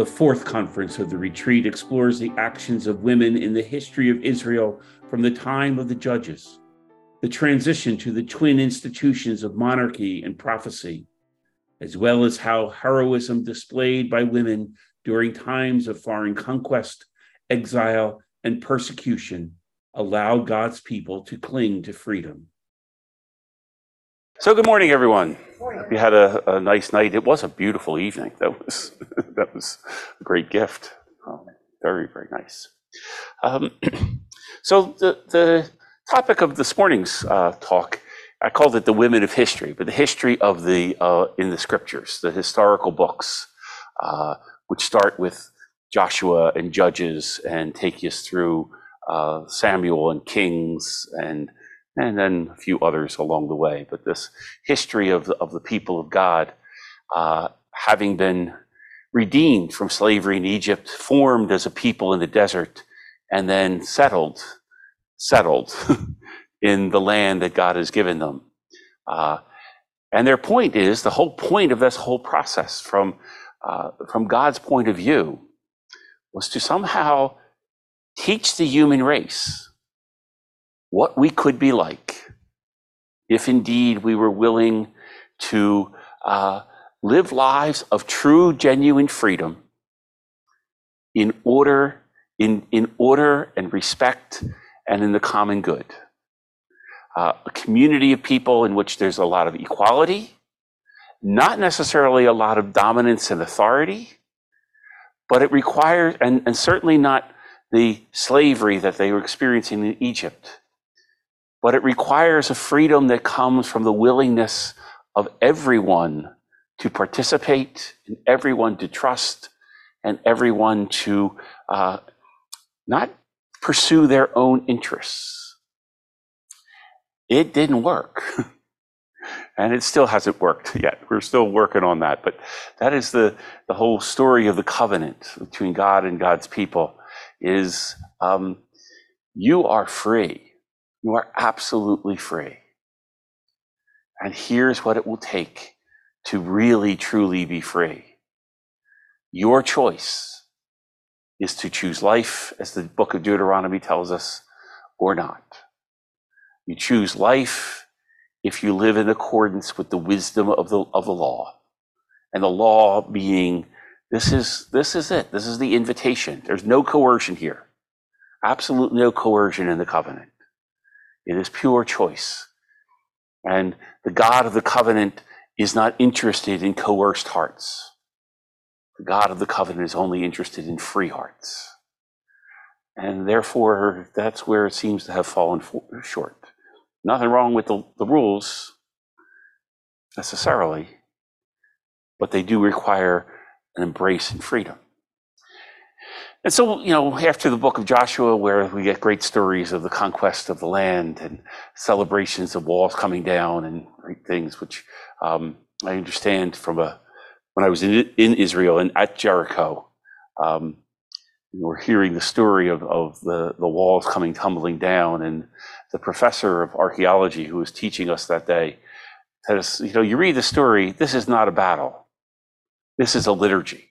The fourth conference of the retreat explores the actions of women in the history of Israel from the time of the judges, the transition to the twin institutions of monarchy and prophecy, as well as how heroism displayed by women during times of foreign conquest, exile, and persecution allowed God's people to cling to freedom. So, good morning, everyone. You had a, nice night. It was a beautiful evening. That was that was a great gift. Um, very very nice. Um, so the the topic of this morning's uh, talk, I called it the women of history, but the history of the uh, in the scriptures, the historical books, uh, which start with Joshua and Judges and take us through Samuel and Kings and and then a few others along the way. But this history of the, of the people of God uh, having been redeemed from slavery in Egypt, formed as a people in the desert, and then settled, settled in the land that God has given them. Uh, and their point is the whole point of this whole process, from uh, from God's point of view, was to somehow teach the human race what we could be like if indeed we were willing to uh, live lives of true, genuine freedom in order, in, in order and respect and in the common good. Uh, a community of people in which there's a lot of equality, not necessarily a lot of dominance and authority, but it requires, and, and certainly not the slavery that they were experiencing in Egypt but it requires a freedom that comes from the willingness of everyone to participate and everyone to trust and everyone to uh, not pursue their own interests. It didn't work. and it still hasn't worked yet. We're still working on that. But that is the, the whole story of the covenant between God and God's people is um, you are free you are absolutely free. And here's what it will take to really, truly be free. Your choice is to choose life, as the book of Deuteronomy tells us, or not. You choose life if you live in accordance with the wisdom of the, of the law. And the law being this is this is it. This is the invitation. There's no coercion here. Absolutely no coercion in the covenant. It is pure choice. And the God of the covenant is not interested in coerced hearts. The God of the covenant is only interested in free hearts. And therefore, that's where it seems to have fallen short. Nothing wrong with the, the rules necessarily, but they do require an embrace in freedom. And so, you know, after the book of Joshua, where we get great stories of the conquest of the land and celebrations of walls coming down and great things, which um, I understand from a when I was in, in Israel and at Jericho, um, we were hearing the story of, of the, the walls coming tumbling down. And the professor of archaeology who was teaching us that day said, you know, you read the story, this is not a battle. This is a liturgy.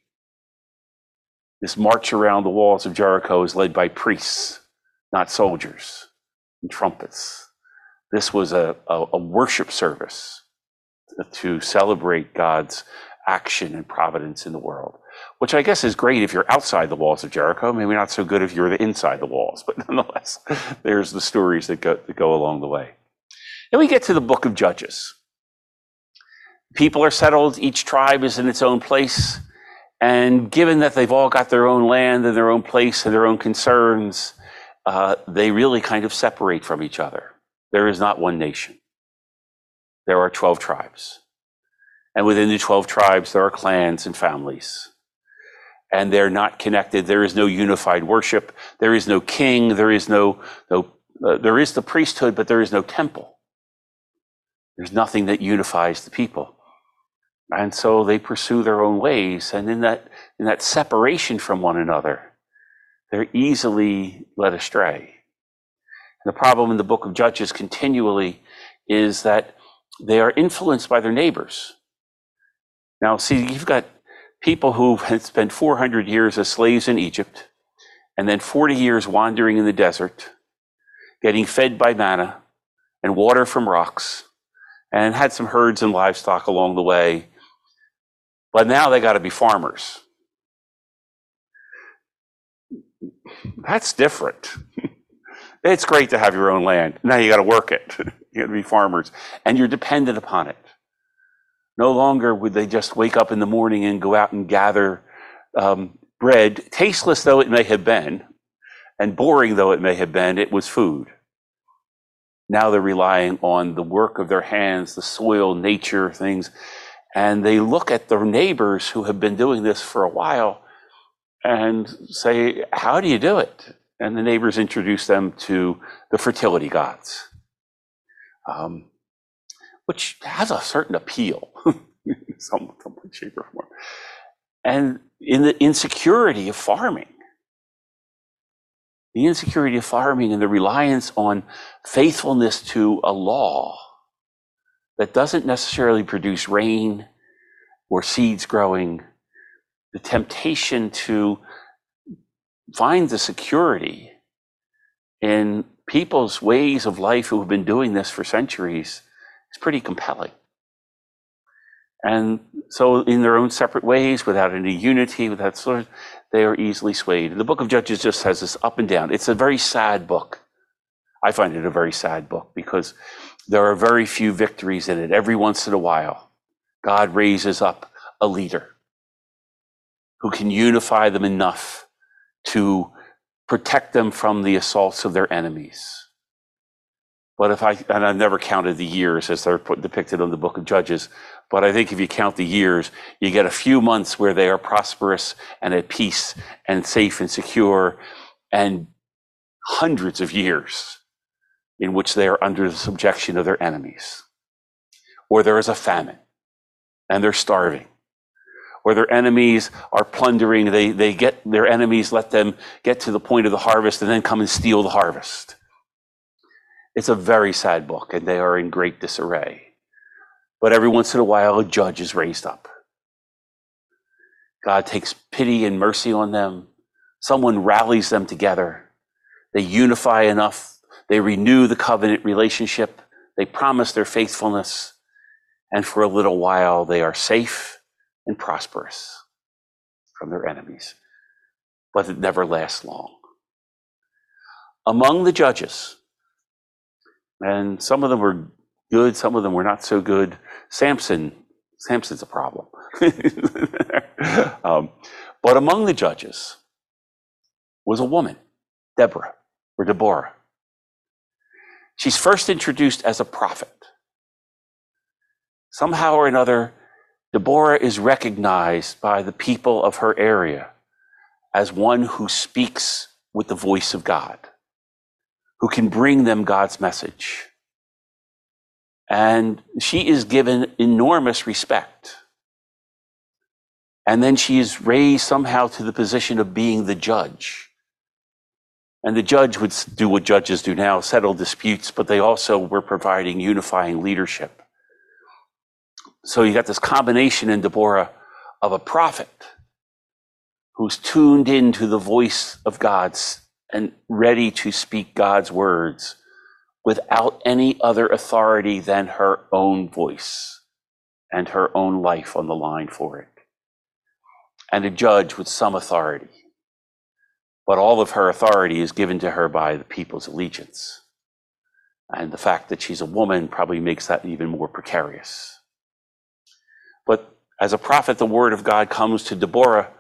This march around the walls of Jericho is led by priests, not soldiers, and trumpets. This was a, a, a worship service to celebrate God's action and providence in the world, which I guess is great if you're outside the walls of Jericho. Maybe not so good if you're inside the walls, but nonetheless, there's the stories that go, that go along the way. Then we get to the book of Judges. People are settled, each tribe is in its own place. And given that they've all got their own land and their own place and their own concerns, uh, they really kind of separate from each other. There is not one nation. There are 12 tribes. And within the 12 tribes, there are clans and families. And they're not connected. There is no unified worship. There is no king. There is no, no uh, there is the priesthood, but there is no temple. There's nothing that unifies the people. And so they pursue their own ways. And in that, in that separation from one another, they're easily led astray. And the problem in the book of Judges continually is that they are influenced by their neighbors. Now, see, you've got people who had spent 400 years as slaves in Egypt and then 40 years wandering in the desert, getting fed by manna and water from rocks, and had some herds and livestock along the way. But now they got to be farmers. That's different. it's great to have your own land. Now you got to work it. you got to be farmers, and you're dependent upon it. No longer would they just wake up in the morning and go out and gather um, bread, tasteless though it may have been, and boring though it may have been, it was food. Now they're relying on the work of their hands, the soil, nature, things, and they look at their neighbors who have been doing this for a while and say, How do you do it? And the neighbors introduce them to the fertility gods. Um, which has a certain appeal, some, some shape or form. And in the insecurity of farming, the insecurity of farming and the reliance on faithfulness to a law that doesn't necessarily produce rain or seeds growing, the temptation to find the security in people's ways of life who have been doing this for centuries is pretty compelling. And so, in their own separate ways, without any unity, without sort, they are easily swayed. The book of Judges just has this up and down. It's a very sad book. I find it a very sad book because there are very few victories in it. Every once in a while, God raises up a leader who can unify them enough to protect them from the assaults of their enemies. But if I, and I've never counted the years as they're put, depicted in the book of Judges, but I think if you count the years, you get a few months where they are prosperous and at peace and safe and secure, and hundreds of years in which they are under the subjection of their enemies. Or there is a famine and they're starving. Or their enemies are plundering, they, they get their enemies, let them get to the point of the harvest and then come and steal the harvest. It's a very sad book, and they are in great disarray. But every once in a while, a judge is raised up. God takes pity and mercy on them. Someone rallies them together. They unify enough. They renew the covenant relationship. They promise their faithfulness. And for a little while, they are safe and prosperous from their enemies. But it never lasts long. Among the judges, and some of them were good, some of them were not so good. Samson, Samson's a problem. um, but among the judges was a woman, Deborah or Deborah. She's first introduced as a prophet. Somehow or another, Deborah is recognized by the people of her area as one who speaks with the voice of God who can bring them God's message. And she is given enormous respect. And then she is raised somehow to the position of being the judge. And the judge would do what judges do now settle disputes, but they also were providing unifying leadership. So you got this combination in Deborah of a prophet who's tuned into the voice of God's and ready to speak God's words without any other authority than her own voice and her own life on the line for it. And a judge with some authority. But all of her authority is given to her by the people's allegiance. And the fact that she's a woman probably makes that even more precarious. But as a prophet, the word of God comes to Deborah,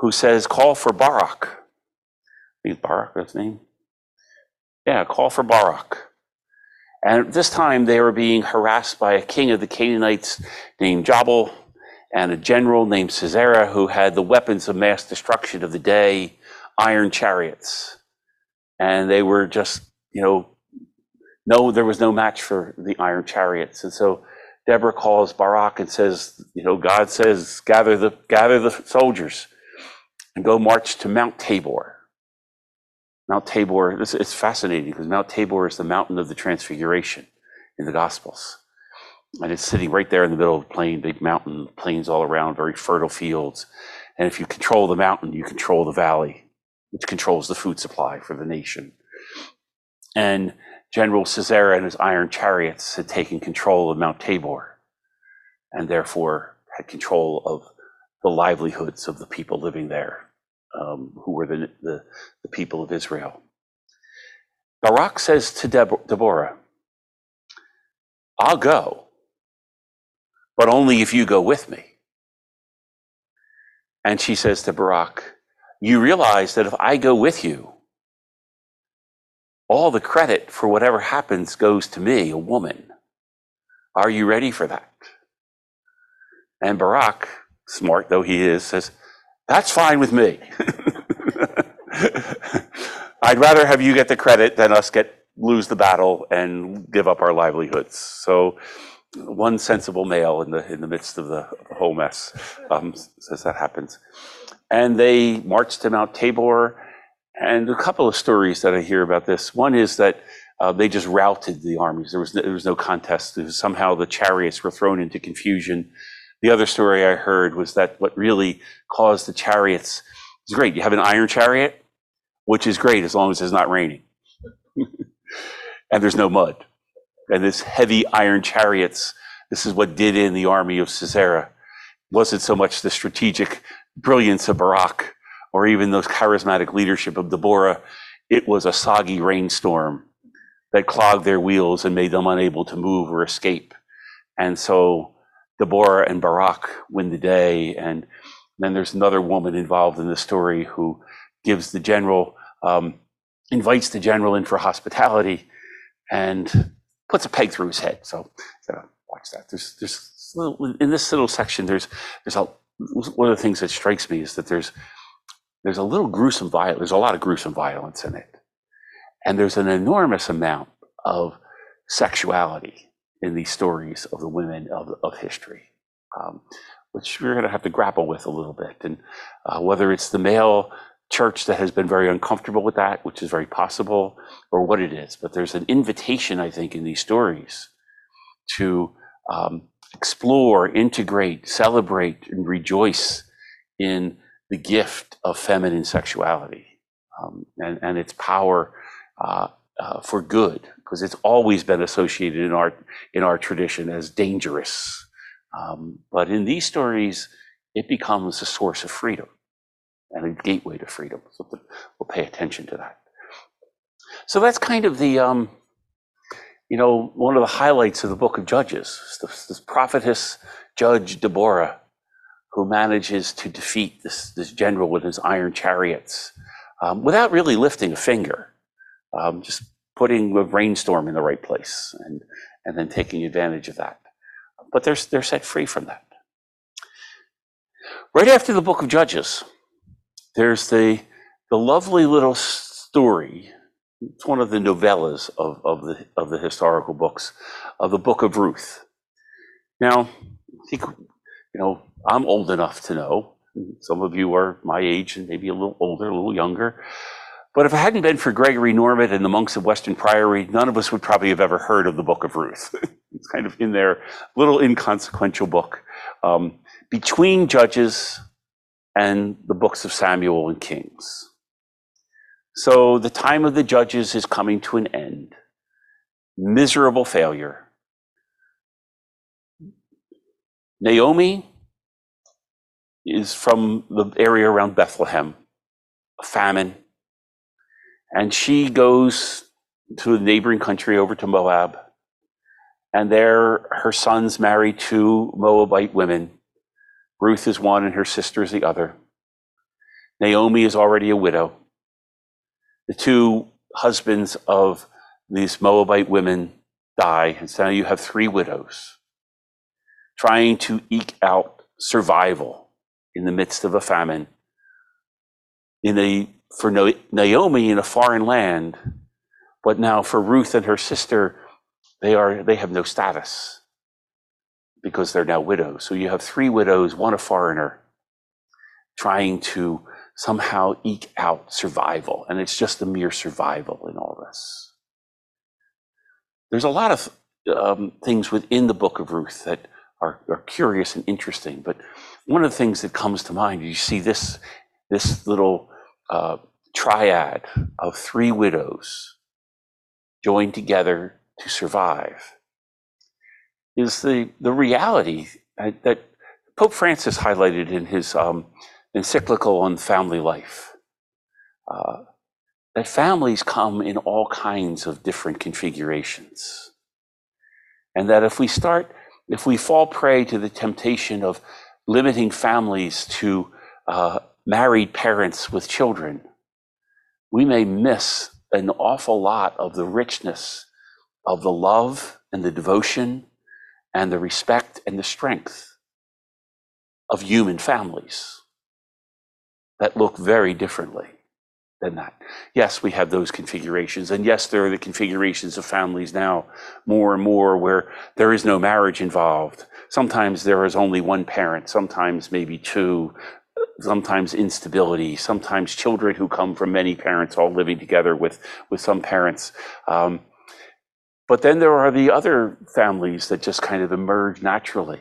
who says, Call for Barak think Barak, that's his name. Yeah, call for Barak. And this time they were being harassed by a king of the Canaanites named Jabal and a general named Sisera who had the weapons of mass destruction of the day, iron chariots. And they were just, you know, no, there was no match for the iron chariots. And so Deborah calls Barak and says, you know, God says, gather the, gather the soldiers and go march to Mount Tabor. Mount Tabor, this, it's fascinating because Mount Tabor is the mountain of the transfiguration in the Gospels. and it's sitting right there in the middle of the plain, big mountain, plains all around, very fertile fields. And if you control the mountain, you control the valley, which controls the food supply for the nation. And General Sisera and his iron chariots had taken control of Mount Tabor and therefore had control of the livelihoods of the people living there, um, who were the, the, the, people of Israel. Barak says to Deb- Deborah, I'll go, but only if you go with me. And she says to Barak, You realize that if I go with you, all the credit for whatever happens goes to me, a woman. Are you ready for that? And Barak, smart though he is, says, That's fine with me. I'd rather have you get the credit than us get lose the battle and give up our livelihoods. So one sensible male in the in the midst of the, the whole mess um, says that happens. And they marched to Mount Tabor and a couple of stories that I hear about this. One is that uh, they just routed the armies. There was no, there was no contest. Was somehow the chariots were thrown into confusion. The other story I heard was that what really caused the chariots is great. You have an iron chariot, which is great as long as it's not raining, and there's no mud. And this heavy iron chariots. This is what did in the army of. It wasn't so much the strategic brilliance of Barak or even those charismatic leadership of Deborah, it was a soggy rainstorm that clogged their wheels and made them unable to move or escape. And so Deborah and Barak win the day. And then there's another woman involved in the story who gives the general, um, invites the general in for hospitality and puts a peg through his head. So, so watch that. There's, there's little, in this little section, there's, there's a, one of the things that strikes me is that there's there's a little gruesome violence. There's a lot of gruesome violence in it. And there's an enormous amount of sexuality in these stories of the women of, of history, um, which we're going to have to grapple with a little bit. And uh, whether it's the male church that has been very uncomfortable with that, which is very possible, or what it is. But there's an invitation, I think, in these stories to um, explore, integrate, celebrate, and rejoice in the gift of feminine sexuality um, and, and its power uh, uh, for good, because it's always been associated in our in our tradition as dangerous. Um, but in these stories, it becomes a source of freedom and a gateway to freedom. So we'll pay attention to that. So that's kind of the um, you know one of the highlights of the book of Judges. This, this prophetess judge Deborah who manages to defeat this, this general with his iron chariots um, without really lifting a finger, um, just putting a rainstorm in the right place and, and then taking advantage of that. But they're, they're set free from that. Right after the book of Judges, there's the, the lovely little story. It's one of the novellas of, of, the, of the historical books of the book of Ruth. Now, I think, you know, I'm old enough to know. Some of you are my age and maybe a little older, a little younger. But if it hadn't been for Gregory Norbet and the monks of Weston Priory, none of us would probably have ever heard of the Book of Ruth. it's kind of in their little inconsequential book um, between Judges and the books of Samuel and Kings. So the time of the Judges is coming to an end. Miserable failure. Naomi is from the area around Bethlehem, a famine. And she goes to the neighboring country over to Moab. And there, her sons marry two Moabite women. Ruth is one, and her sister is the other. Naomi is already a widow. The two husbands of these Moabite women die, and so now you have three widows trying to eke out survival in the midst of a famine. In a for Naomi in a foreign land, but now for Ruth and her sister, they are they have no status because they're now widows. So you have three widows, one a foreigner, trying to somehow eke out survival, and it's just a mere survival in all this. There's a lot of um, things within the book of Ruth that are, are curious and interesting. But one of the things that comes to mind, you see this, this little uh, triad of three widows joined together to survive is the, the reality that, that Pope Francis highlighted in his um, encyclical on family life. Uh, that families come in all kinds of different configurations. And that if we start, if we fall prey to the temptation of limiting families to uh, married parents with children, we may miss an awful lot of the richness of the love and the devotion and the respect and the strength of human families that look very differently than that. Yes, we have those configurations. And yes, there are the configurations of families now more and more where there is no marriage involved. Sometimes there is only one parent, sometimes maybe two, sometimes instability, sometimes children who come from many parents all living together with, with some parents. Um, but then there are the other families that just kind of emerge naturally.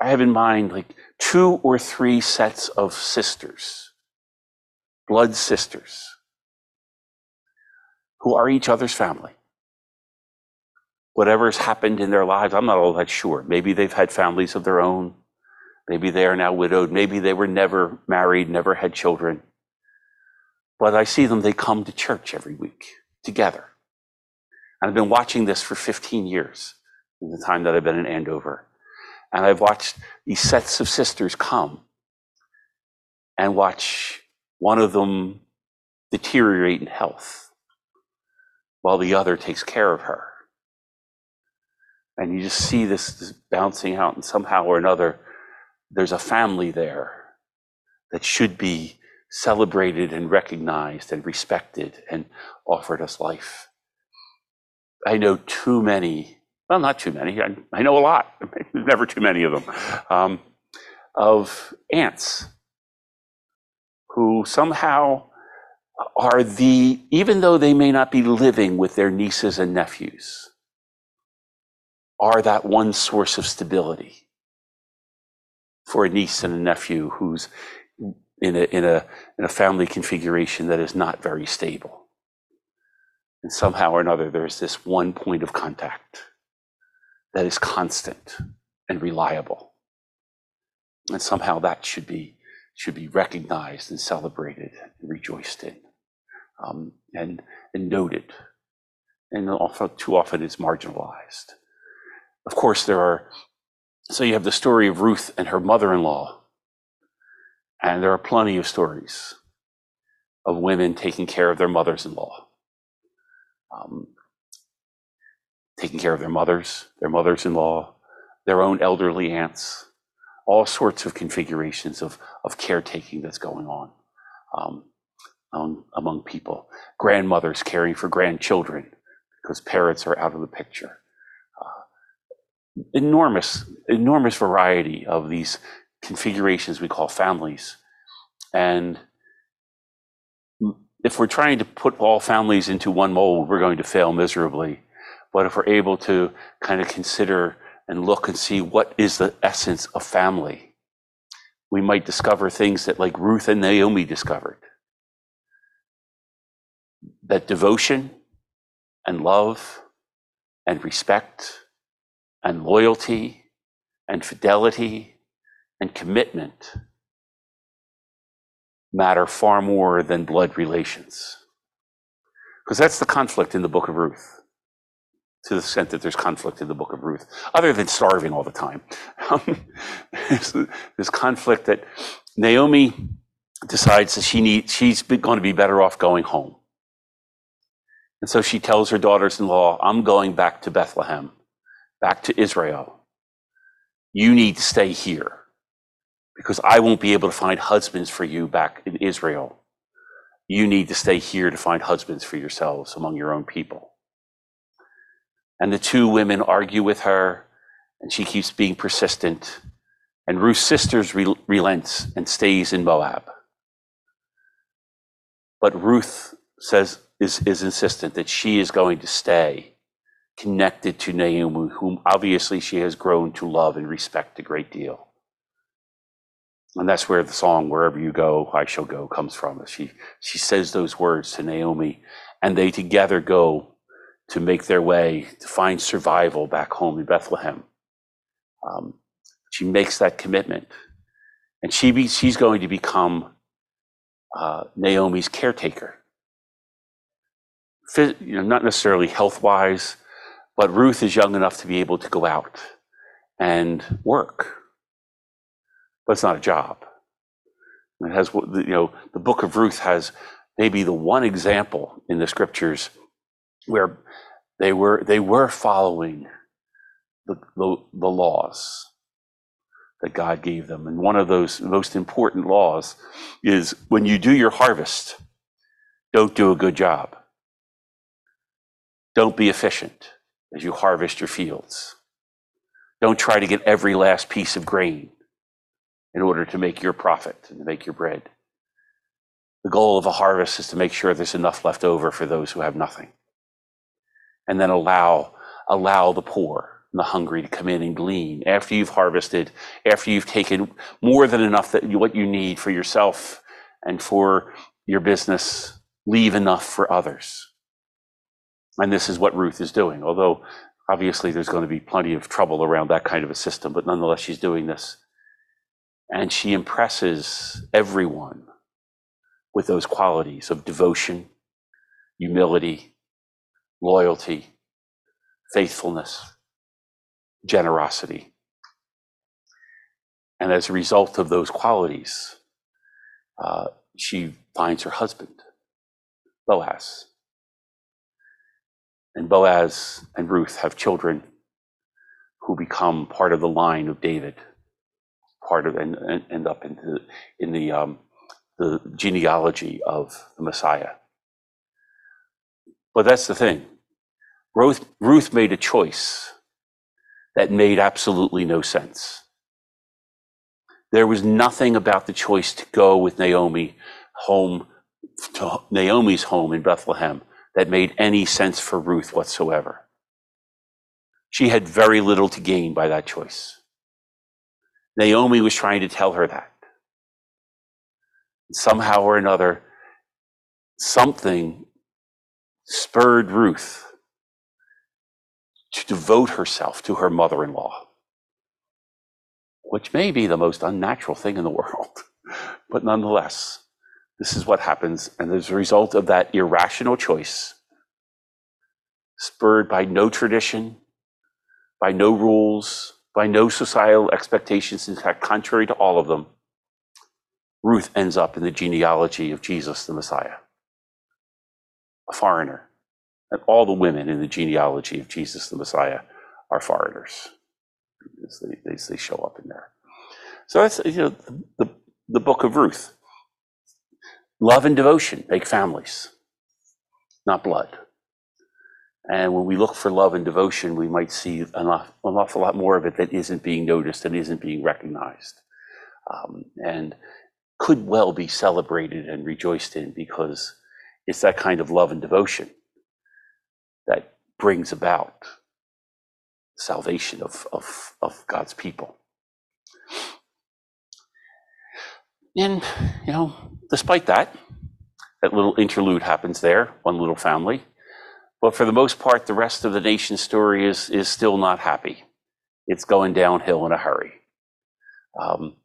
I have in mind like two or three sets of sisters, blood sisters, who are each other's family. Whatever's happened in their lives, I'm not all that sure. Maybe they've had families of their own. Maybe they are now widowed. Maybe they were never married, never had children. But I see them, they come to church every week together. And I've been watching this for 15 years in the time that I've been in Andover. And I've watched these sets of sisters come and watch one of them deteriorate in health while the other takes care of her. And you just see this, this bouncing out, and somehow or another, there's a family there that should be celebrated and recognized and respected and offered us life. I know too many, well, not too many, I, I know a lot, never too many of them, um, of aunts who somehow are the, even though they may not be living with their nieces and nephews, are that one source of stability for a niece and a nephew who's in a, in a, in a family configuration that is not very stable. And somehow or another, there's this one point of contact that is constant and reliable. And somehow that should be, should be recognized and celebrated and rejoiced in um, and, and noted. And often, too often it's marginalized. Of course, there are, so you have the story of Ruth and her mother in law. And there are plenty of stories of women taking care of their mothers in law um, taking care of their mothers, their mothers in law, their own elderly aunts, all sorts of configurations of, of caretaking that's going on um, among, among people. Grandmothers caring for grandchildren because parents are out of the picture. Uh, enormous, enormous variety of these configurations we call families. And if we're trying to put all families into one mold, we're going to fail miserably. But if we're able to kind of consider and look and see what is the essence of family, we might discover things that, like Ruth and Naomi discovered, that devotion and love and respect and loyalty and fidelity and commitment matter far more than blood relations. Because that's the conflict in the book of Ruth, to the extent that there's conflict in the book of Ruth, other than starving all the time. Um, there's this conflict that Naomi decides that she needs, she's going to be better off going home. And so she tells her daughters in law, I'm going back to Bethlehem, back to Israel. You need to stay here because I won't be able to find husbands for you back in Israel. You need to stay here to find husbands for yourselves among your own people. And the two women argue with her, and she keeps being persistent. And Ruth's sisters re- relents and stays in Moab. But Ruth says is, is insistent that she is going to stay connected to Naomi, whom obviously she has grown to love and respect a great deal. And that's where the song "Wherever You Go, I Shall Go" comes from. She she says those words to Naomi, and they together go to make their way to find survival back home in Bethlehem. Um, she makes that commitment, and she be, she's going to become uh, Naomi's caretaker. Phys- you know, not necessarily health wise, but Ruth is young enough to be able to go out and work, but it's not a job. It has, you know, the book of Ruth has maybe the one example in the scriptures where they were they were following the, the, the laws that God gave them. And one of those most important laws is when you do your harvest, don't do a good job. Don't be efficient as you harvest your fields. Don't try to get every last piece of grain in order to make your profit and to make your bread. The goal of a harvest is to make sure there's enough left over for those who have nothing. And then allow allow the poor and the hungry to come in and glean after you've harvested, after you've taken more than enough that what you need for yourself and for your business, leave enough for others. And this is what Ruth is doing. Although obviously there's going to be plenty of trouble around that kind of a system, but nonetheless she's doing this. And she impresses everyone with those qualities of devotion, humility, loyalty, faithfulness, generosity. And as a result of those qualities, uh, she finds her husband, Boaz. And Boaz and Ruth have children who become part of the line of David, part of and, and end up into in the um, the genealogy of the Messiah. But that's the thing. Ruth, Ruth made a choice that made absolutely no sense. There was nothing about the choice to go with Naomi home to Naomi's home in Bethlehem that made any sense for Ruth whatsoever. She had very little to gain by that choice. Naomi was trying to tell her that. Somehow or another, something spurred Ruth to devote herself to her mother in law, which may be the most unnatural thing in the world. But nonetheless, this is what happens. And as a result of that irrational choice, spurred by no tradition, by no rules, by no societal expectations, in fact, contrary to all of them, Ruth ends up in the genealogy of Jesus the Messiah, a foreigner. And all the women in the genealogy of Jesus the Messiah are foreigners. As they, as they show up in there. So that's you know the, the book of Ruth. Love and devotion make families, not blood. And when we look for love and devotion, we might see an, an awful lot more of it that isn't being noticed and isn't being recognized. Um, and could well be celebrated and rejoiced in because it's that kind of love and devotion that brings about salvation of, of, of God's people. And, you know, despite that, that little interlude happens there, one little family. But for the most part, the rest of the nation's story is, is still not happy. It's going downhill in a hurry. Um,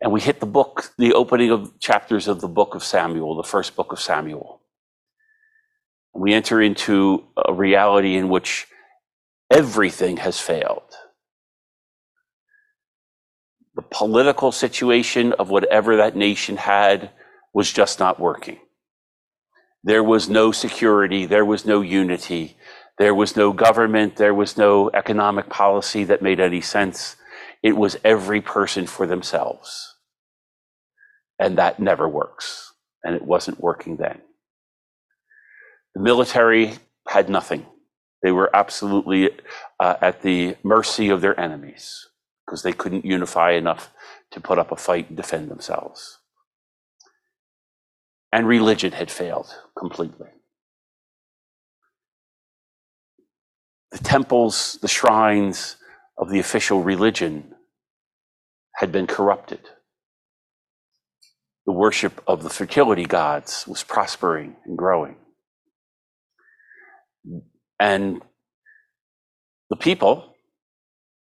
and we hit the book, the opening of chapters of the book of Samuel, the first book of Samuel. We enter into a reality in which everything has failed. The political situation of whatever that nation had was just not working. There was no security, there was no unity, there was no government, there was no economic policy that made any sense. It was every person for themselves. And that never works. And it wasn't working then. The military had nothing. They were absolutely uh, at the mercy of their enemies because they couldn't unify enough to put up a fight and defend themselves. And religion had failed completely. the temples, the shrines of the official religion had been corrupted. The worship of the fertility gods was prospering and growing. And the people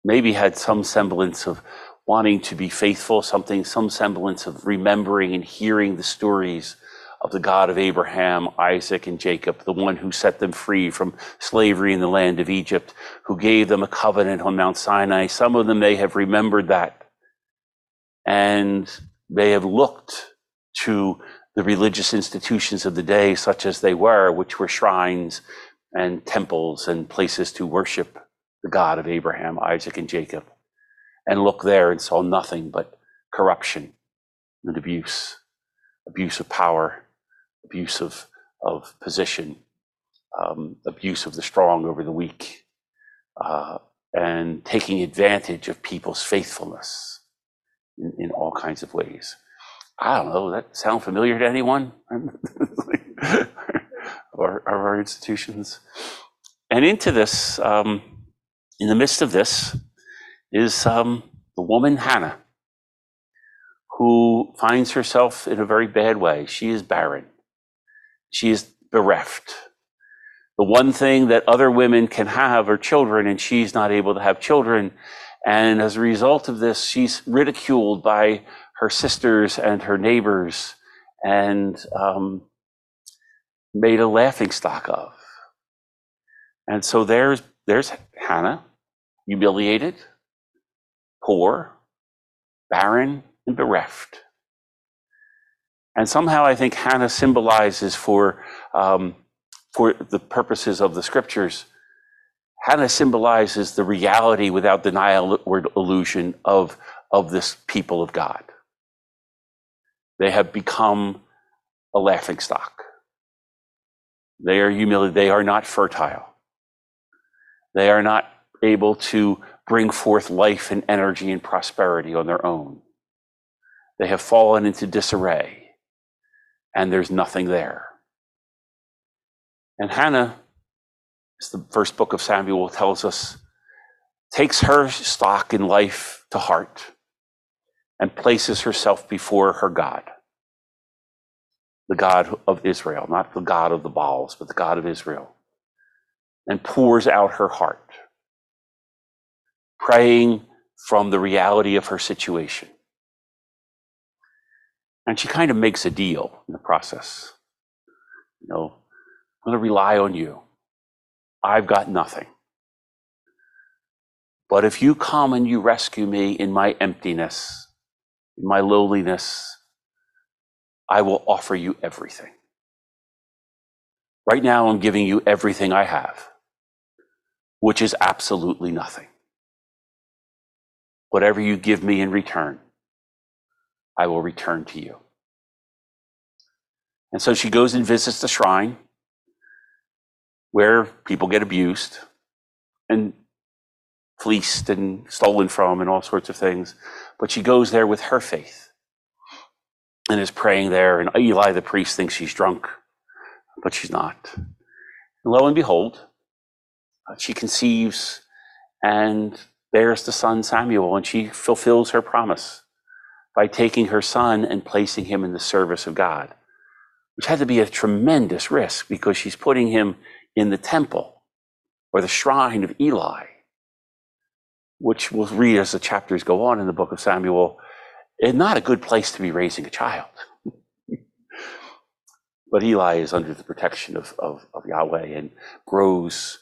maybe had some semblance of wanting to be faithful, something, some semblance of remembering and hearing the stories of the God of Abraham, Isaac, and Jacob, the one who set them free from slavery in the land of Egypt, who gave them a covenant on Mount Sinai. Some of them may have remembered that. And they have looked to the religious institutions of the day, such as they were, which were shrines and temples and places to worship the God of Abraham, Isaac, and Jacob, and looked there and saw nothing but corruption and abuse, abuse of power, abuse of, of position, um, abuse of the strong over the weak, uh, and taking advantage of people's faithfulness in, in all kinds of ways. I don't know, that sound familiar to anyone? or, or our institutions? And into this, um, in the midst of this, is um, the woman Hannah, who finds herself in a very bad way. She is barren. She is bereft. The one thing that other women can have are children, and she's not able to have children. And as a result of this, she's ridiculed by her sisters and her neighbors and um, made a laughing stock of. And so there's, there's Hannah, humiliated, poor, barren, and bereft. And somehow I think Hannah symbolizes for, um, for the purposes of the scriptures, Hannah symbolizes the reality without denial or illusion of, of this people of God. They have become a laughing stock. They are humiliated. They are not fertile. They are not able to bring forth life and energy and prosperity on their own. They have fallen into disarray and there's nothing there. And Hannah, as the first book of Samuel tells us, takes her stock in life to heart and places herself before her God, the God of Israel, not the God of the Baals, but the God of Israel, and pours out her heart, praying from the reality of her situation. And she kind of makes a deal in the process. You know, I'm going to rely on you. I've got nothing. But if you come and you rescue me in my emptiness, in my lowliness, I will offer you everything. Right now, I'm giving you everything I have, which is absolutely nothing. Whatever you give me in return, I will return to you. And so she goes and visits the shrine where people get abused and fleeced and stolen from and all sorts of things. But she goes there with her faith and is praying there. And Eli, the priest, thinks she's drunk, but she's not. And lo and behold, uh, she conceives and bears the son Samuel, and she fulfills her promise by taking her son and placing him in the service of God, which had to be a tremendous risk because she's putting him in the temple or the shrine of Eli, which we'll read as the chapters go on in the book of Samuel, is not a good place to be raising a child. but Eli is under the protection of, of, of Yahweh and grows,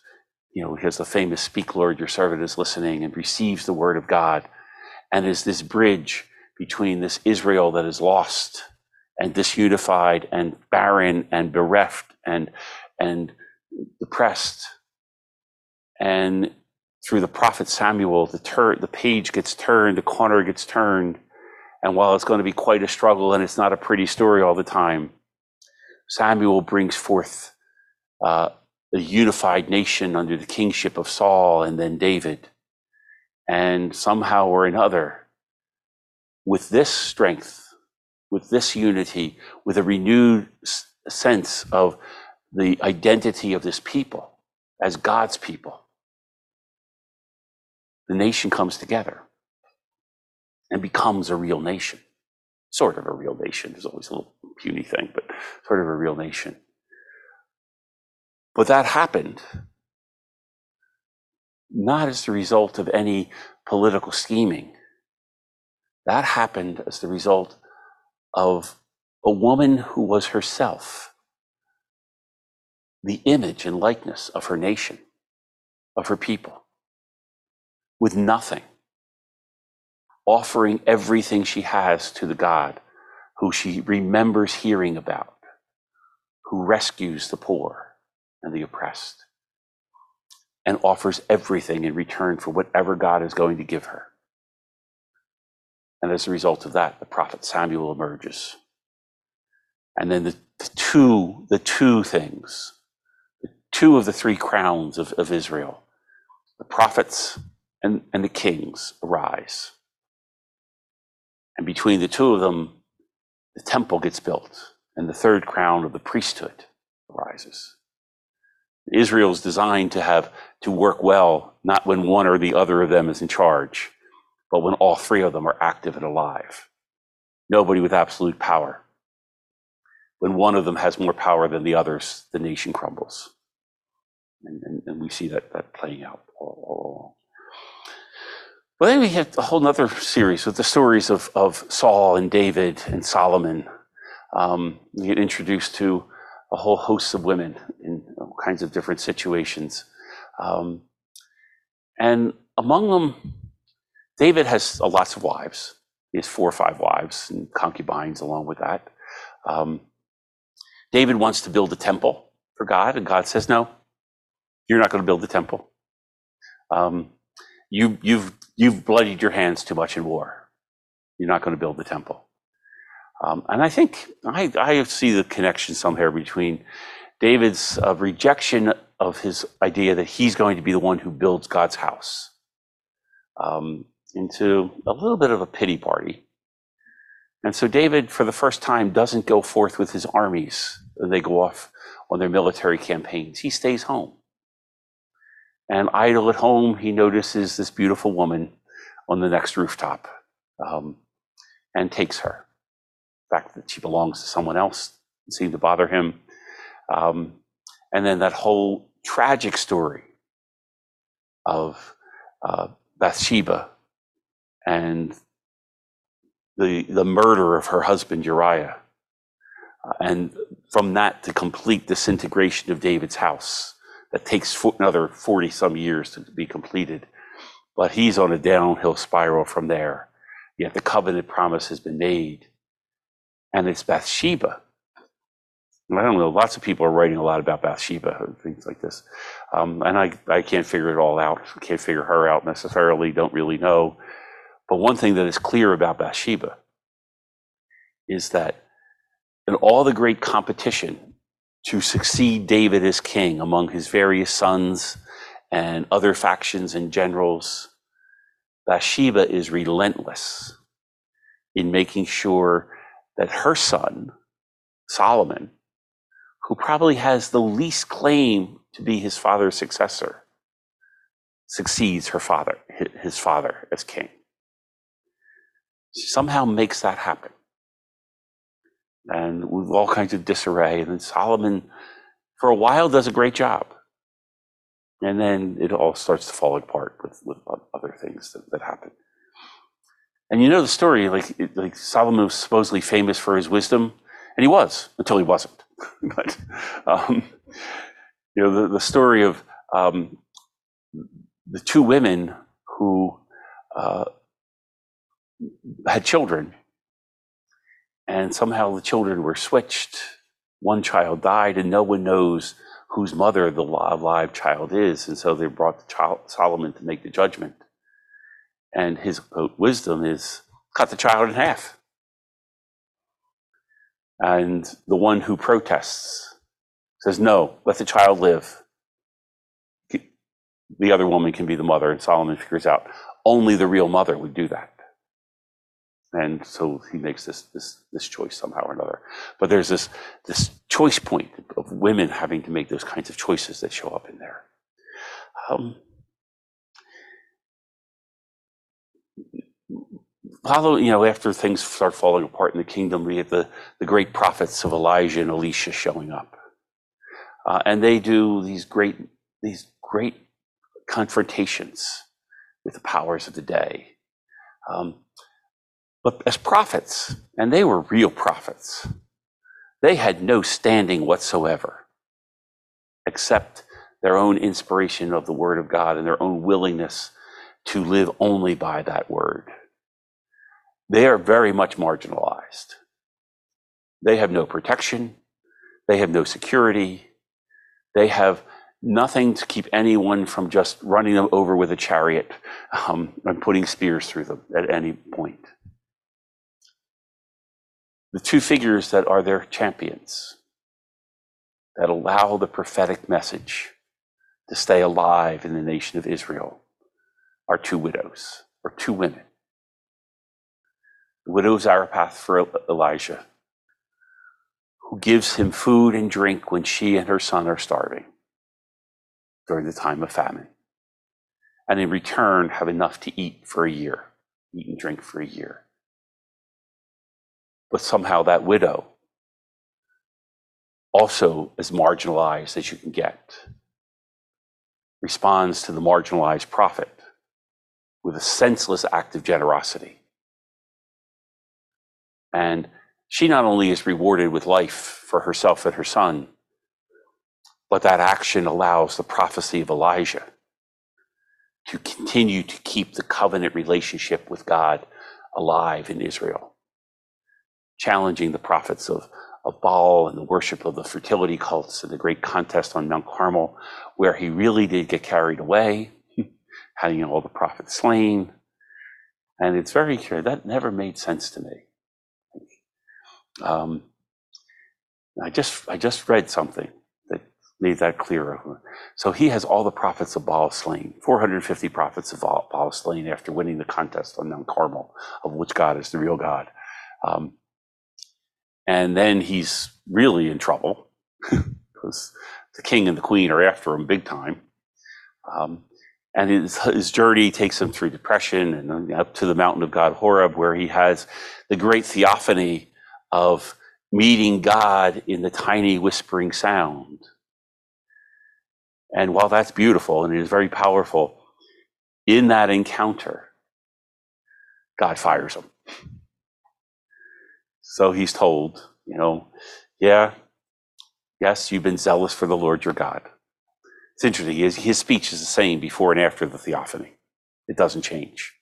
you know, has the famous Speak, Lord, your servant is listening, and receives the word of God, and is this bridge between this Israel that is lost and disunified and barren and bereft and and depressed. And through the prophet Samuel, the tur- the page gets turned, the corner gets turned, and while it's going to be quite a struggle and it's not a pretty story all the time, Samuel brings forth uh, a unified nation under the kingship of Saul and then David. And somehow or another, with this strength, with this unity, with a renewed sense of the identity of this people as God's people, the nation comes together and becomes a real nation. Sort of a real nation. There's always a little puny thing, but sort of a real nation. But that happened not as the result of any political scheming. That happened as the result of a woman who was herself the image and likeness of her nation, of her people, with nothing, offering everything she has to the God who she remembers hearing about, who rescues the poor and the oppressed, and offers everything in return for whatever God is going to give her. And as a result of that, the prophet Samuel emerges. And then the, the two, the two things, the two of the three crowns of, of Israel, the prophets and, and the kings arise. And between the two of them, the temple gets built, and the third crown of the priesthood arises. Israel is designed to have to work well, not when one or the other of them is in charge, but when all three of them are active and alive. Nobody with absolute power. When one of them has more power than the others, the nation crumbles. And, and, and we see that, that playing out all, all along. Well, then we have a whole other series with the stories of, of Saul and David and Solomon. Um, we get introduced to a whole host of women in all kinds of different situations. Um, and among them, David has uh, lots of wives. He has four or five wives and concubines along with that. Um, David wants to build a temple for God, and God says, No, you're not going to build the temple. Um, you, you've, you've bloodied your hands too much in war. You're not going to build the temple. Um, and I think I, I see the connection somewhere between David's uh, rejection of his idea that he's going to be the one who builds God's house um, into a little bit of a pity party. And so David, for the first time, doesn't go forth with his armies. They go off on their military campaigns. He stays home. And idle at home, he notices this beautiful woman on the next rooftop um, and takes her. The fact that she belongs to someone else seemed to bother him. Um, and then that whole tragic story of uh, Bathsheba and the, the murder of her husband Uriah. Uh, and from that, the complete disintegration of David's house that takes another 40 some years to be completed. But he's on a downhill spiral from there. Yet the covenant promise has been made. And it's Bathsheba. I don't know, lots of people are writing a lot about Bathsheba and things like this. Um, and I, I can't figure it all out. Can't figure her out necessarily, don't really know. But one thing that is clear about Bathsheba is that in all the great competition to succeed David as king among his various sons and other factions and generals, Bathsheba is relentless in making sure that her son, Solomon, who probably has the least claim to be his father's successor, succeeds her father, his father as king She somehow makes that happen. And with all kinds of disarray. And then Solomon, for a while, does a great job. And then it all starts to fall apart with, with other things that, that happen. And you know the story, like, like Solomon was supposedly famous for his wisdom, and he was until he wasn't. but, um, you know, the, the story of um, the two women who uh, had children, and somehow the children were switched. One child died, and no one knows whose mother the live child is, and so they brought the child, Solomon to make the judgment. And his quote, wisdom is cut the child in half. And the one who protests says, No, let the child live. The other woman can be the mother, and Solomon figures out only the real mother would do that and so he makes this this this choice somehow or another. But there's this this choice point of women having to make those kinds of choices that show up in there. Um, follow, you know, after things start falling apart in the kingdom, we have the, the great prophets of Elijah and Elisha showing up. Uh, and they do these great, these great confrontations with the powers of the day. Um, but as prophets, and they were real prophets, they had no standing whatsoever except their own inspiration of the Word of God and their own willingness to live only by that Word. They are very much marginalized. They have no protection, they have no security, they have nothing to keep anyone from just running them over with a chariot um, and putting spears through them at any point the two figures that are their champions that allow the prophetic message to stay alive in the nation of Israel are two widows or two women. The widow Zarephath for Elijah, who gives him food and drink when she and her son are starving during the time of famine, and in return have enough to eat for a year, eat and drink for a year but somehow that widow also as marginalized as you can get. Responds to the marginalized prophet with a senseless act of generosity. And she not only is rewarded with life for herself and her son but that action allows the prophecy of elijah to continue to keep the covenant relationship with god alive in israel challenging the prophets of, of Baal and the worship of the fertility cults and the great contest on Mount Carmel, where he really did get carried away, having all the prophets slain. And it's very clear that never made sense to me. Um, I just I just read something that made that clearer. So he has all the prophets of Baal slain, 450 prophets of Baal slain after winning the contest on Mount Carmel, of which God is the real God. Um, and then he's really in trouble because the king and the queen are after him big time. Um, and his, his, journey takes him through depression and up to the mountain of God, Horeb, where he has the great theophany of meeting God in the tiny whispering sound. And while that's beautiful and it is very powerful, in that encounter, God fires him. So he's told, you know, yeah, yes, you've been zealous for the Lord your God. It's interesting. His, his speech is the same before and after the theophany. It doesn't change.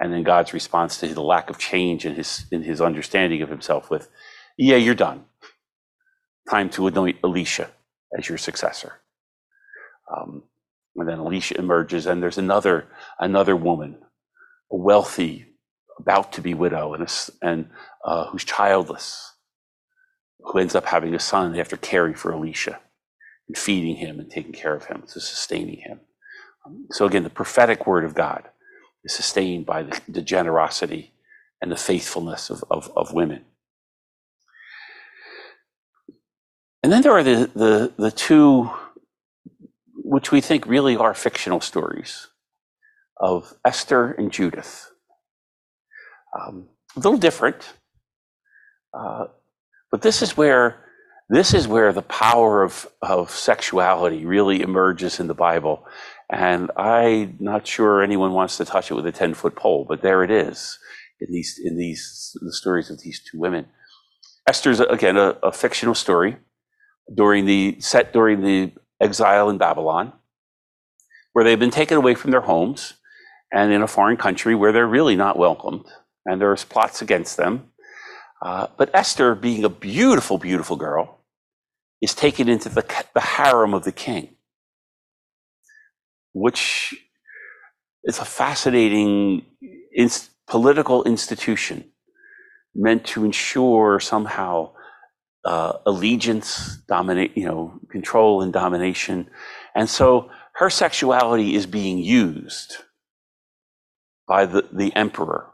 And then God's response to the lack of change in his in his understanding of himself with, yeah, you're done. Time to anoint Elisha as your successor. Um, and then Elisha emerges, and there's another another woman, a wealthy, about to be widow, and, and uh, who's childless, who ends up having a son to carry for Elisha and feeding him and taking care of him, to sustaining him. Um, so again, the prophetic word of God is sustained by the, the generosity and the faithfulness of, of, of, women. And then there are the, the, the two, which we think really are fictional stories of Esther and Judith. Um, a little different, uh, but this is where this is where the power of, of sexuality really emerges in the Bible. And I'm not sure anyone wants to touch it with a 10 foot pole, but there it is in these, in these, the stories of these two women. Esther's, again, a, a fictional story during the, set during the exile in Babylon, where they've been taken away from their homes and in a foreign country where they're really not welcomed and there's plots against them. Uh, but Esther, being a beautiful, beautiful girl, is taken into the, the harem of the king, which is a fascinating political institution meant to ensure somehow uh, allegiance, dominate, you know, control and domination. And so her sexuality is being used by the, the emperor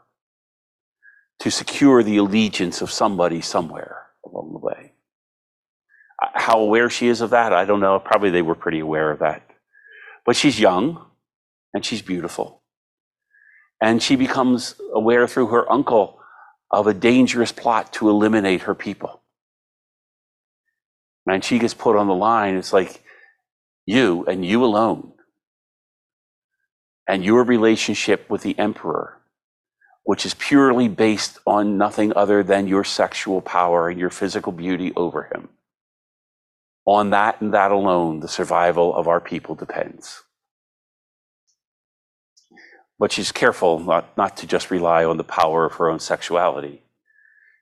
to secure the allegiance of somebody somewhere along the way. Uh, how aware she is of that, I don't know. Probably they were pretty aware of that. But she's young and she's beautiful. And she becomes aware through her uncle of a dangerous plot to eliminate her people. And she gets put on the line. It's like you and you alone and your relationship with the emperor, which is purely based on nothing other than your sexual power and your physical beauty over him. On that and that alone, the survival of our people depends. But she's careful not, not to just rely on the power of her own sexuality.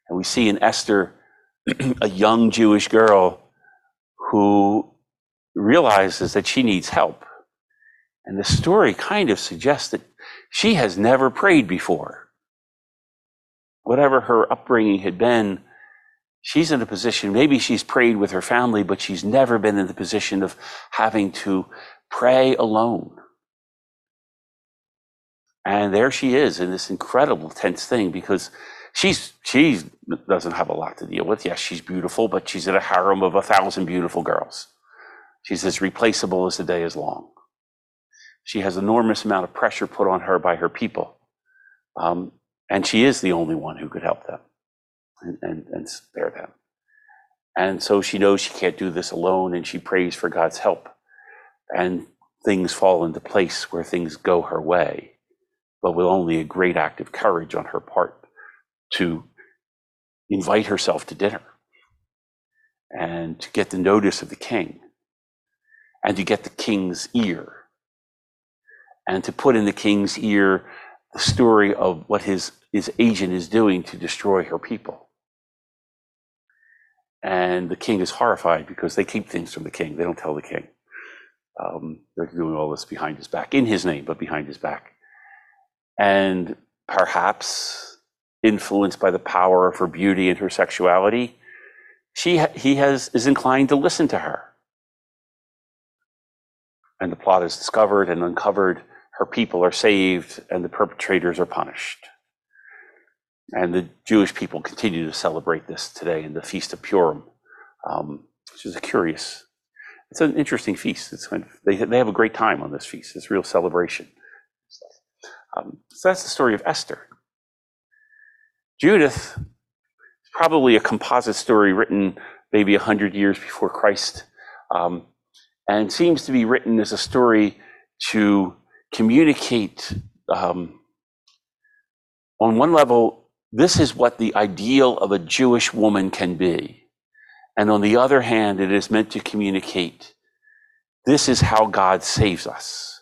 And we see in Esther a young Jewish girl who realizes that she needs help. And the story kind of suggests that she has never prayed before. Whatever her upbringing had been, she's in a position, maybe she's prayed with her family, but she's never been in the position of having to pray alone. And there she is in this incredible tense thing because she's she doesn't have a lot to deal with. Yes, she's beautiful, but she's in a harem of a thousand beautiful girls. She's as replaceable as the day is long. She has enormous amount of pressure put on her by her people. Um, and she is the only one who could help them and, and, and spare them. And so she knows she can't do this alone and she prays for God's help. And things fall into place where things go her way, but with only a great act of courage on her part to invite herself to dinner and to get the notice of the king and to get the king's ear and to put in the king's ear story of what his, his agent is doing to destroy her people. And the king is horrified because they keep things from the king. They don't tell the king. Um, they're doing all this behind his back, in his name, but behind his back. And perhaps influenced by the power of her beauty and her sexuality, she, he has, is inclined to listen to her and the plot is discovered and uncovered, her people are saved and the perpetrators are punished. And the Jewish people continue to celebrate this today in the Feast of Purim, um, which is a curious, it's an interesting feast. It's kind of, they, they have a great time on this feast. It's a real celebration. Um, so that's the story of Esther. Judith is probably a composite story written maybe 100 years before Christ. Um, and seems to be written as a story to communicate um, on one level this is what the ideal of a jewish woman can be. And on the other hand it is meant to communicate this is how god saves us.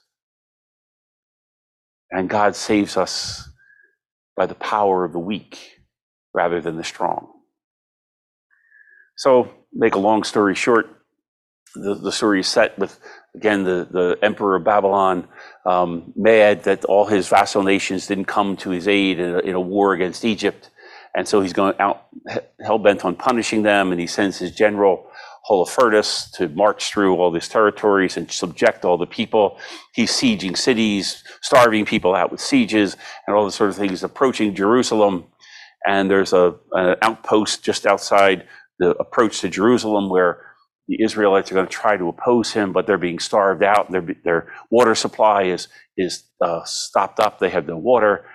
And god saves us by the power of the weak rather than the strong. So make a long story short the, the story is set with again the, the emperor of babylon um, mad that all his vassal nations didn't come to his aid in a, in a war against egypt. And so he's going out hell-bent on punishing them and he sends his general holofernes to march through all these territories and subject all the people. He's sieging cities starving people out with sieges and all the sort of things approaching jerusalem. And there's a, an outpost just outside the approach to jerusalem where the Israelites are going to try to oppose him, but they're being starved out. Their, their water supply is, is uh, stopped up. They have no water.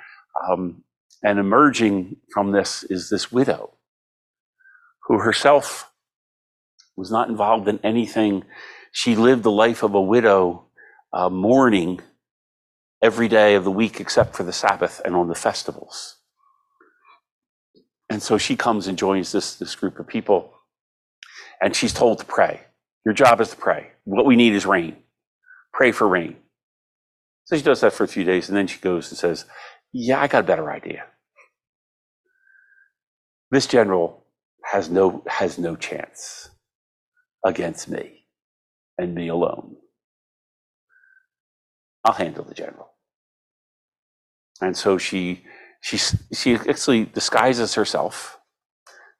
Um, and emerging from this is this widow who herself was not involved in anything. She lived the life of a widow, uh, mourning every day of the week except for the Sabbath and on the festivals. And so she comes and joins this, this group of people and she's told to pray. Your job is to pray. What we need is rain. Pray for rain. So she does that for a few days, and then she goes and says, Yeah, I got a better idea. This general has no, has no chance against me and me alone. I'll handle the general. And so she, she, she actually disguises herself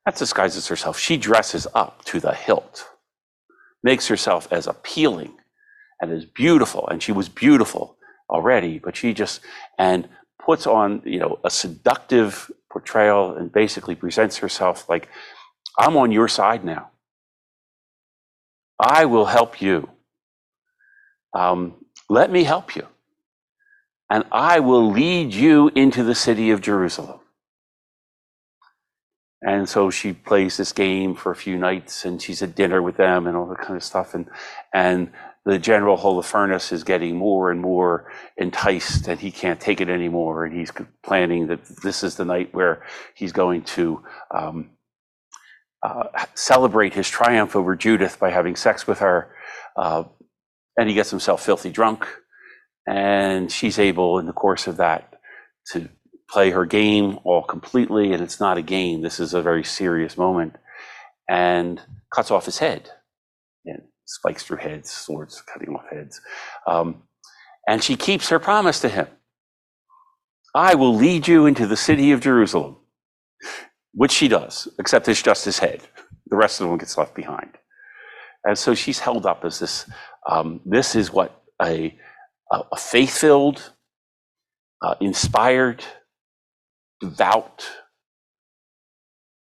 not disguises herself. She dresses up to the hilt, makes herself as appealing and as beautiful. And she was beautiful already, but she just, and puts on, you know, a seductive portrayal and basically presents herself like, I'm on your side now. I will help you. Um, let me help you. and I will lead you into the city of Jerusalem. And so she plays this game for a few nights and she's at dinner with them and all that kind of stuff. And, and the general Holofernes is getting more and more enticed and he can't take it anymore. And he's planning that this is the night where he's going to um, uh, celebrate his triumph over Judith by having sex with her. Uh, and he gets himself filthy drunk. And she's able, in the course of that, to play her game all completely. And it's not a game, this is a very serious moment. And cuts off his head. And spikes through heads, swords cutting off heads. Um, and she keeps her promise to him I will lead you into the city of Jerusalem, which she does, except it's just his head. The rest of them gets left behind. And so she's held up as this um, this is what a, a faith filled, uh, inspired, devout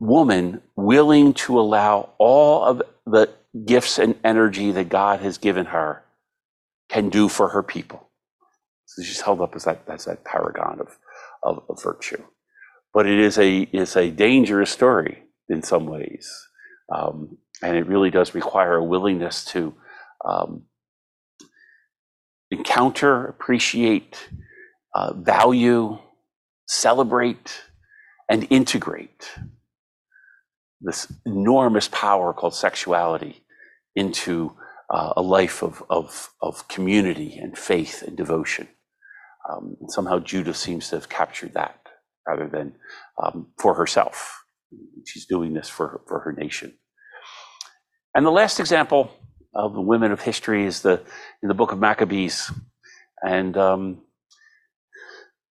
woman willing to allow all of the gifts and energy that God has given her can do for her people. So she's held up as that, as that paragon of, of, of virtue. But it is a, it's a dangerous story in some ways. Um, and it really does require a willingness to um, encounter, appreciate, uh, value, celebrate, and integrate this enormous power called sexuality into uh, a life of, of, of community and faith and devotion. Um, and somehow Judith seems to have captured that rather than um, for herself. She's doing this for, for her nation. And the last example of the women of history is the in the book of Maccabees, and um,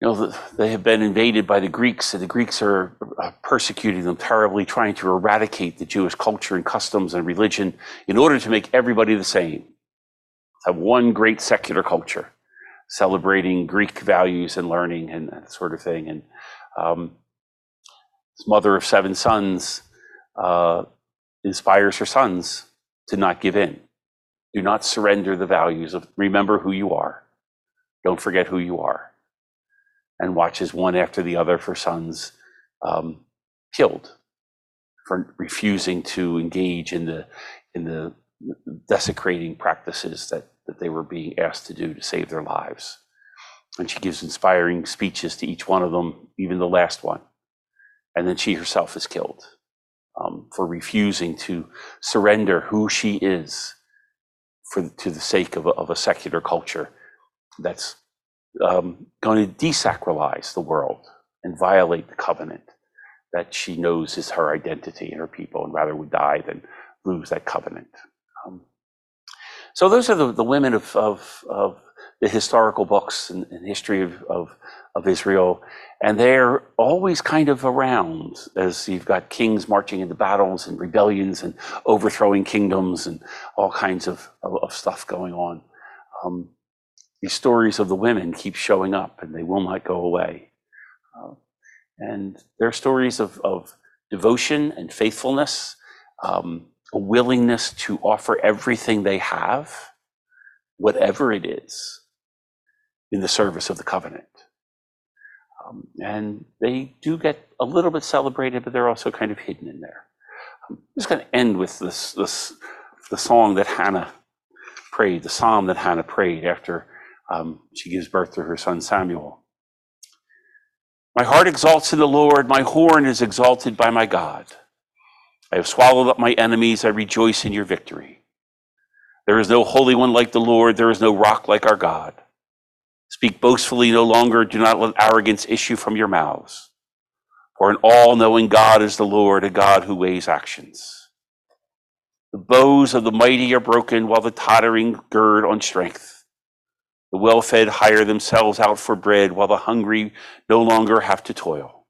you know they have been invaded by the Greeks, and the Greeks are uh, persecuting them terribly, trying to eradicate the Jewish culture and customs and religion in order to make everybody the same. Have one great secular culture, celebrating Greek values and learning and that sort of thing. And um, this mother of seven sons uh, inspires her sons to not give in do not surrender the values of remember who you are. Don't forget who you are. And watches one after the other for sons um, killed for refusing to engage in the in the desecrating practices that, that they were being asked to do to save their lives. And she gives inspiring speeches to each one of them, even the last one. And then she herself is killed um, for refusing to surrender who she is for to the sake of a, of a secular culture that's um, going to desacralize the world and violate the covenant that she knows is her identity and her people, and rather would die than lose that covenant. Um, so those are the, the women of, of, of the historical books and, and history of, of, of Israel and they're always kind of around as you've got kings marching into battles and rebellions and overthrowing kingdoms and all kinds of, of, of stuff going on. Um, these stories of the women keep showing up and they will not go away. Uh, and they're stories of, of devotion and faithfulness, um, a willingness to offer everything they have, whatever it is, in the service of the covenant. Um, and they do get a little bit celebrated, but they're also kind of hidden in there. I'm just going to end with this, this, the song that Hannah prayed, the psalm that Hannah prayed after um, she gives birth to her son Samuel. My heart exalts in the Lord, my horn is exalted by my God. I have swallowed up my enemies, I rejoice in your victory. There is no holy one like the Lord, there is no rock like our God. Speak boastfully no longer. Do not let arrogance issue from your mouths. For an all knowing God is the Lord, a God who weighs actions. The bows of the mighty are broken while the tottering gird on strength. The well fed hire themselves out for bread while the hungry no longer have to toil.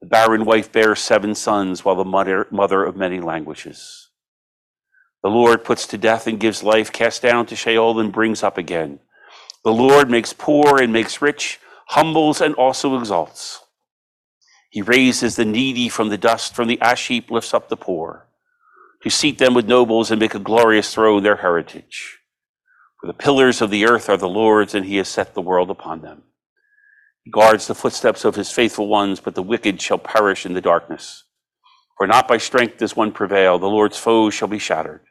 The barren wife bears seven sons while the mother, mother of many languishes. The Lord puts to death and gives life, casts down to Sheol and brings up again. The Lord makes poor and makes rich, humbles and also exalts. He raises the needy from the dust, from the ash heap lifts up the poor, to seat them with nobles and make a glorious throne their heritage. For the pillars of the earth are the Lord's, and he has set the world upon them. He guards the footsteps of his faithful ones, but the wicked shall perish in the darkness. For not by strength does one prevail, the Lord's foes shall be shattered.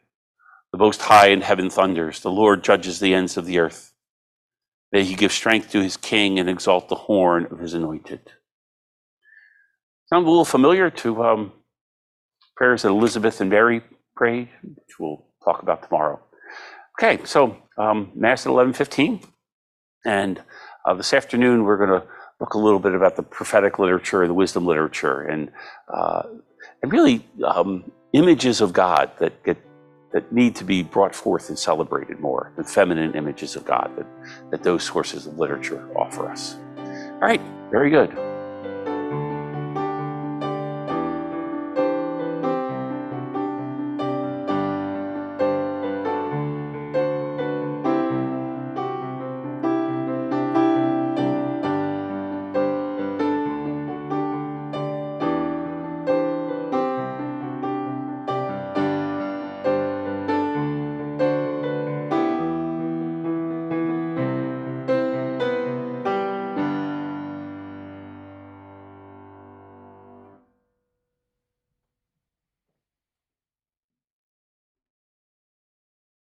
The Most High in heaven thunders, the Lord judges the ends of the earth. May he give strength to his king and exalt the horn of his anointed. Sound a little familiar to um, prayers that Elizabeth and Mary prayed, which we'll talk about tomorrow. Okay, so um, Mass at 11:15, and uh, this afternoon we're going to look a little bit about the prophetic literature, and the wisdom literature, and uh, and really um, images of God that get that need to be brought forth and celebrated more, the feminine images of God that, that those sources of literature offer us. All right, very good.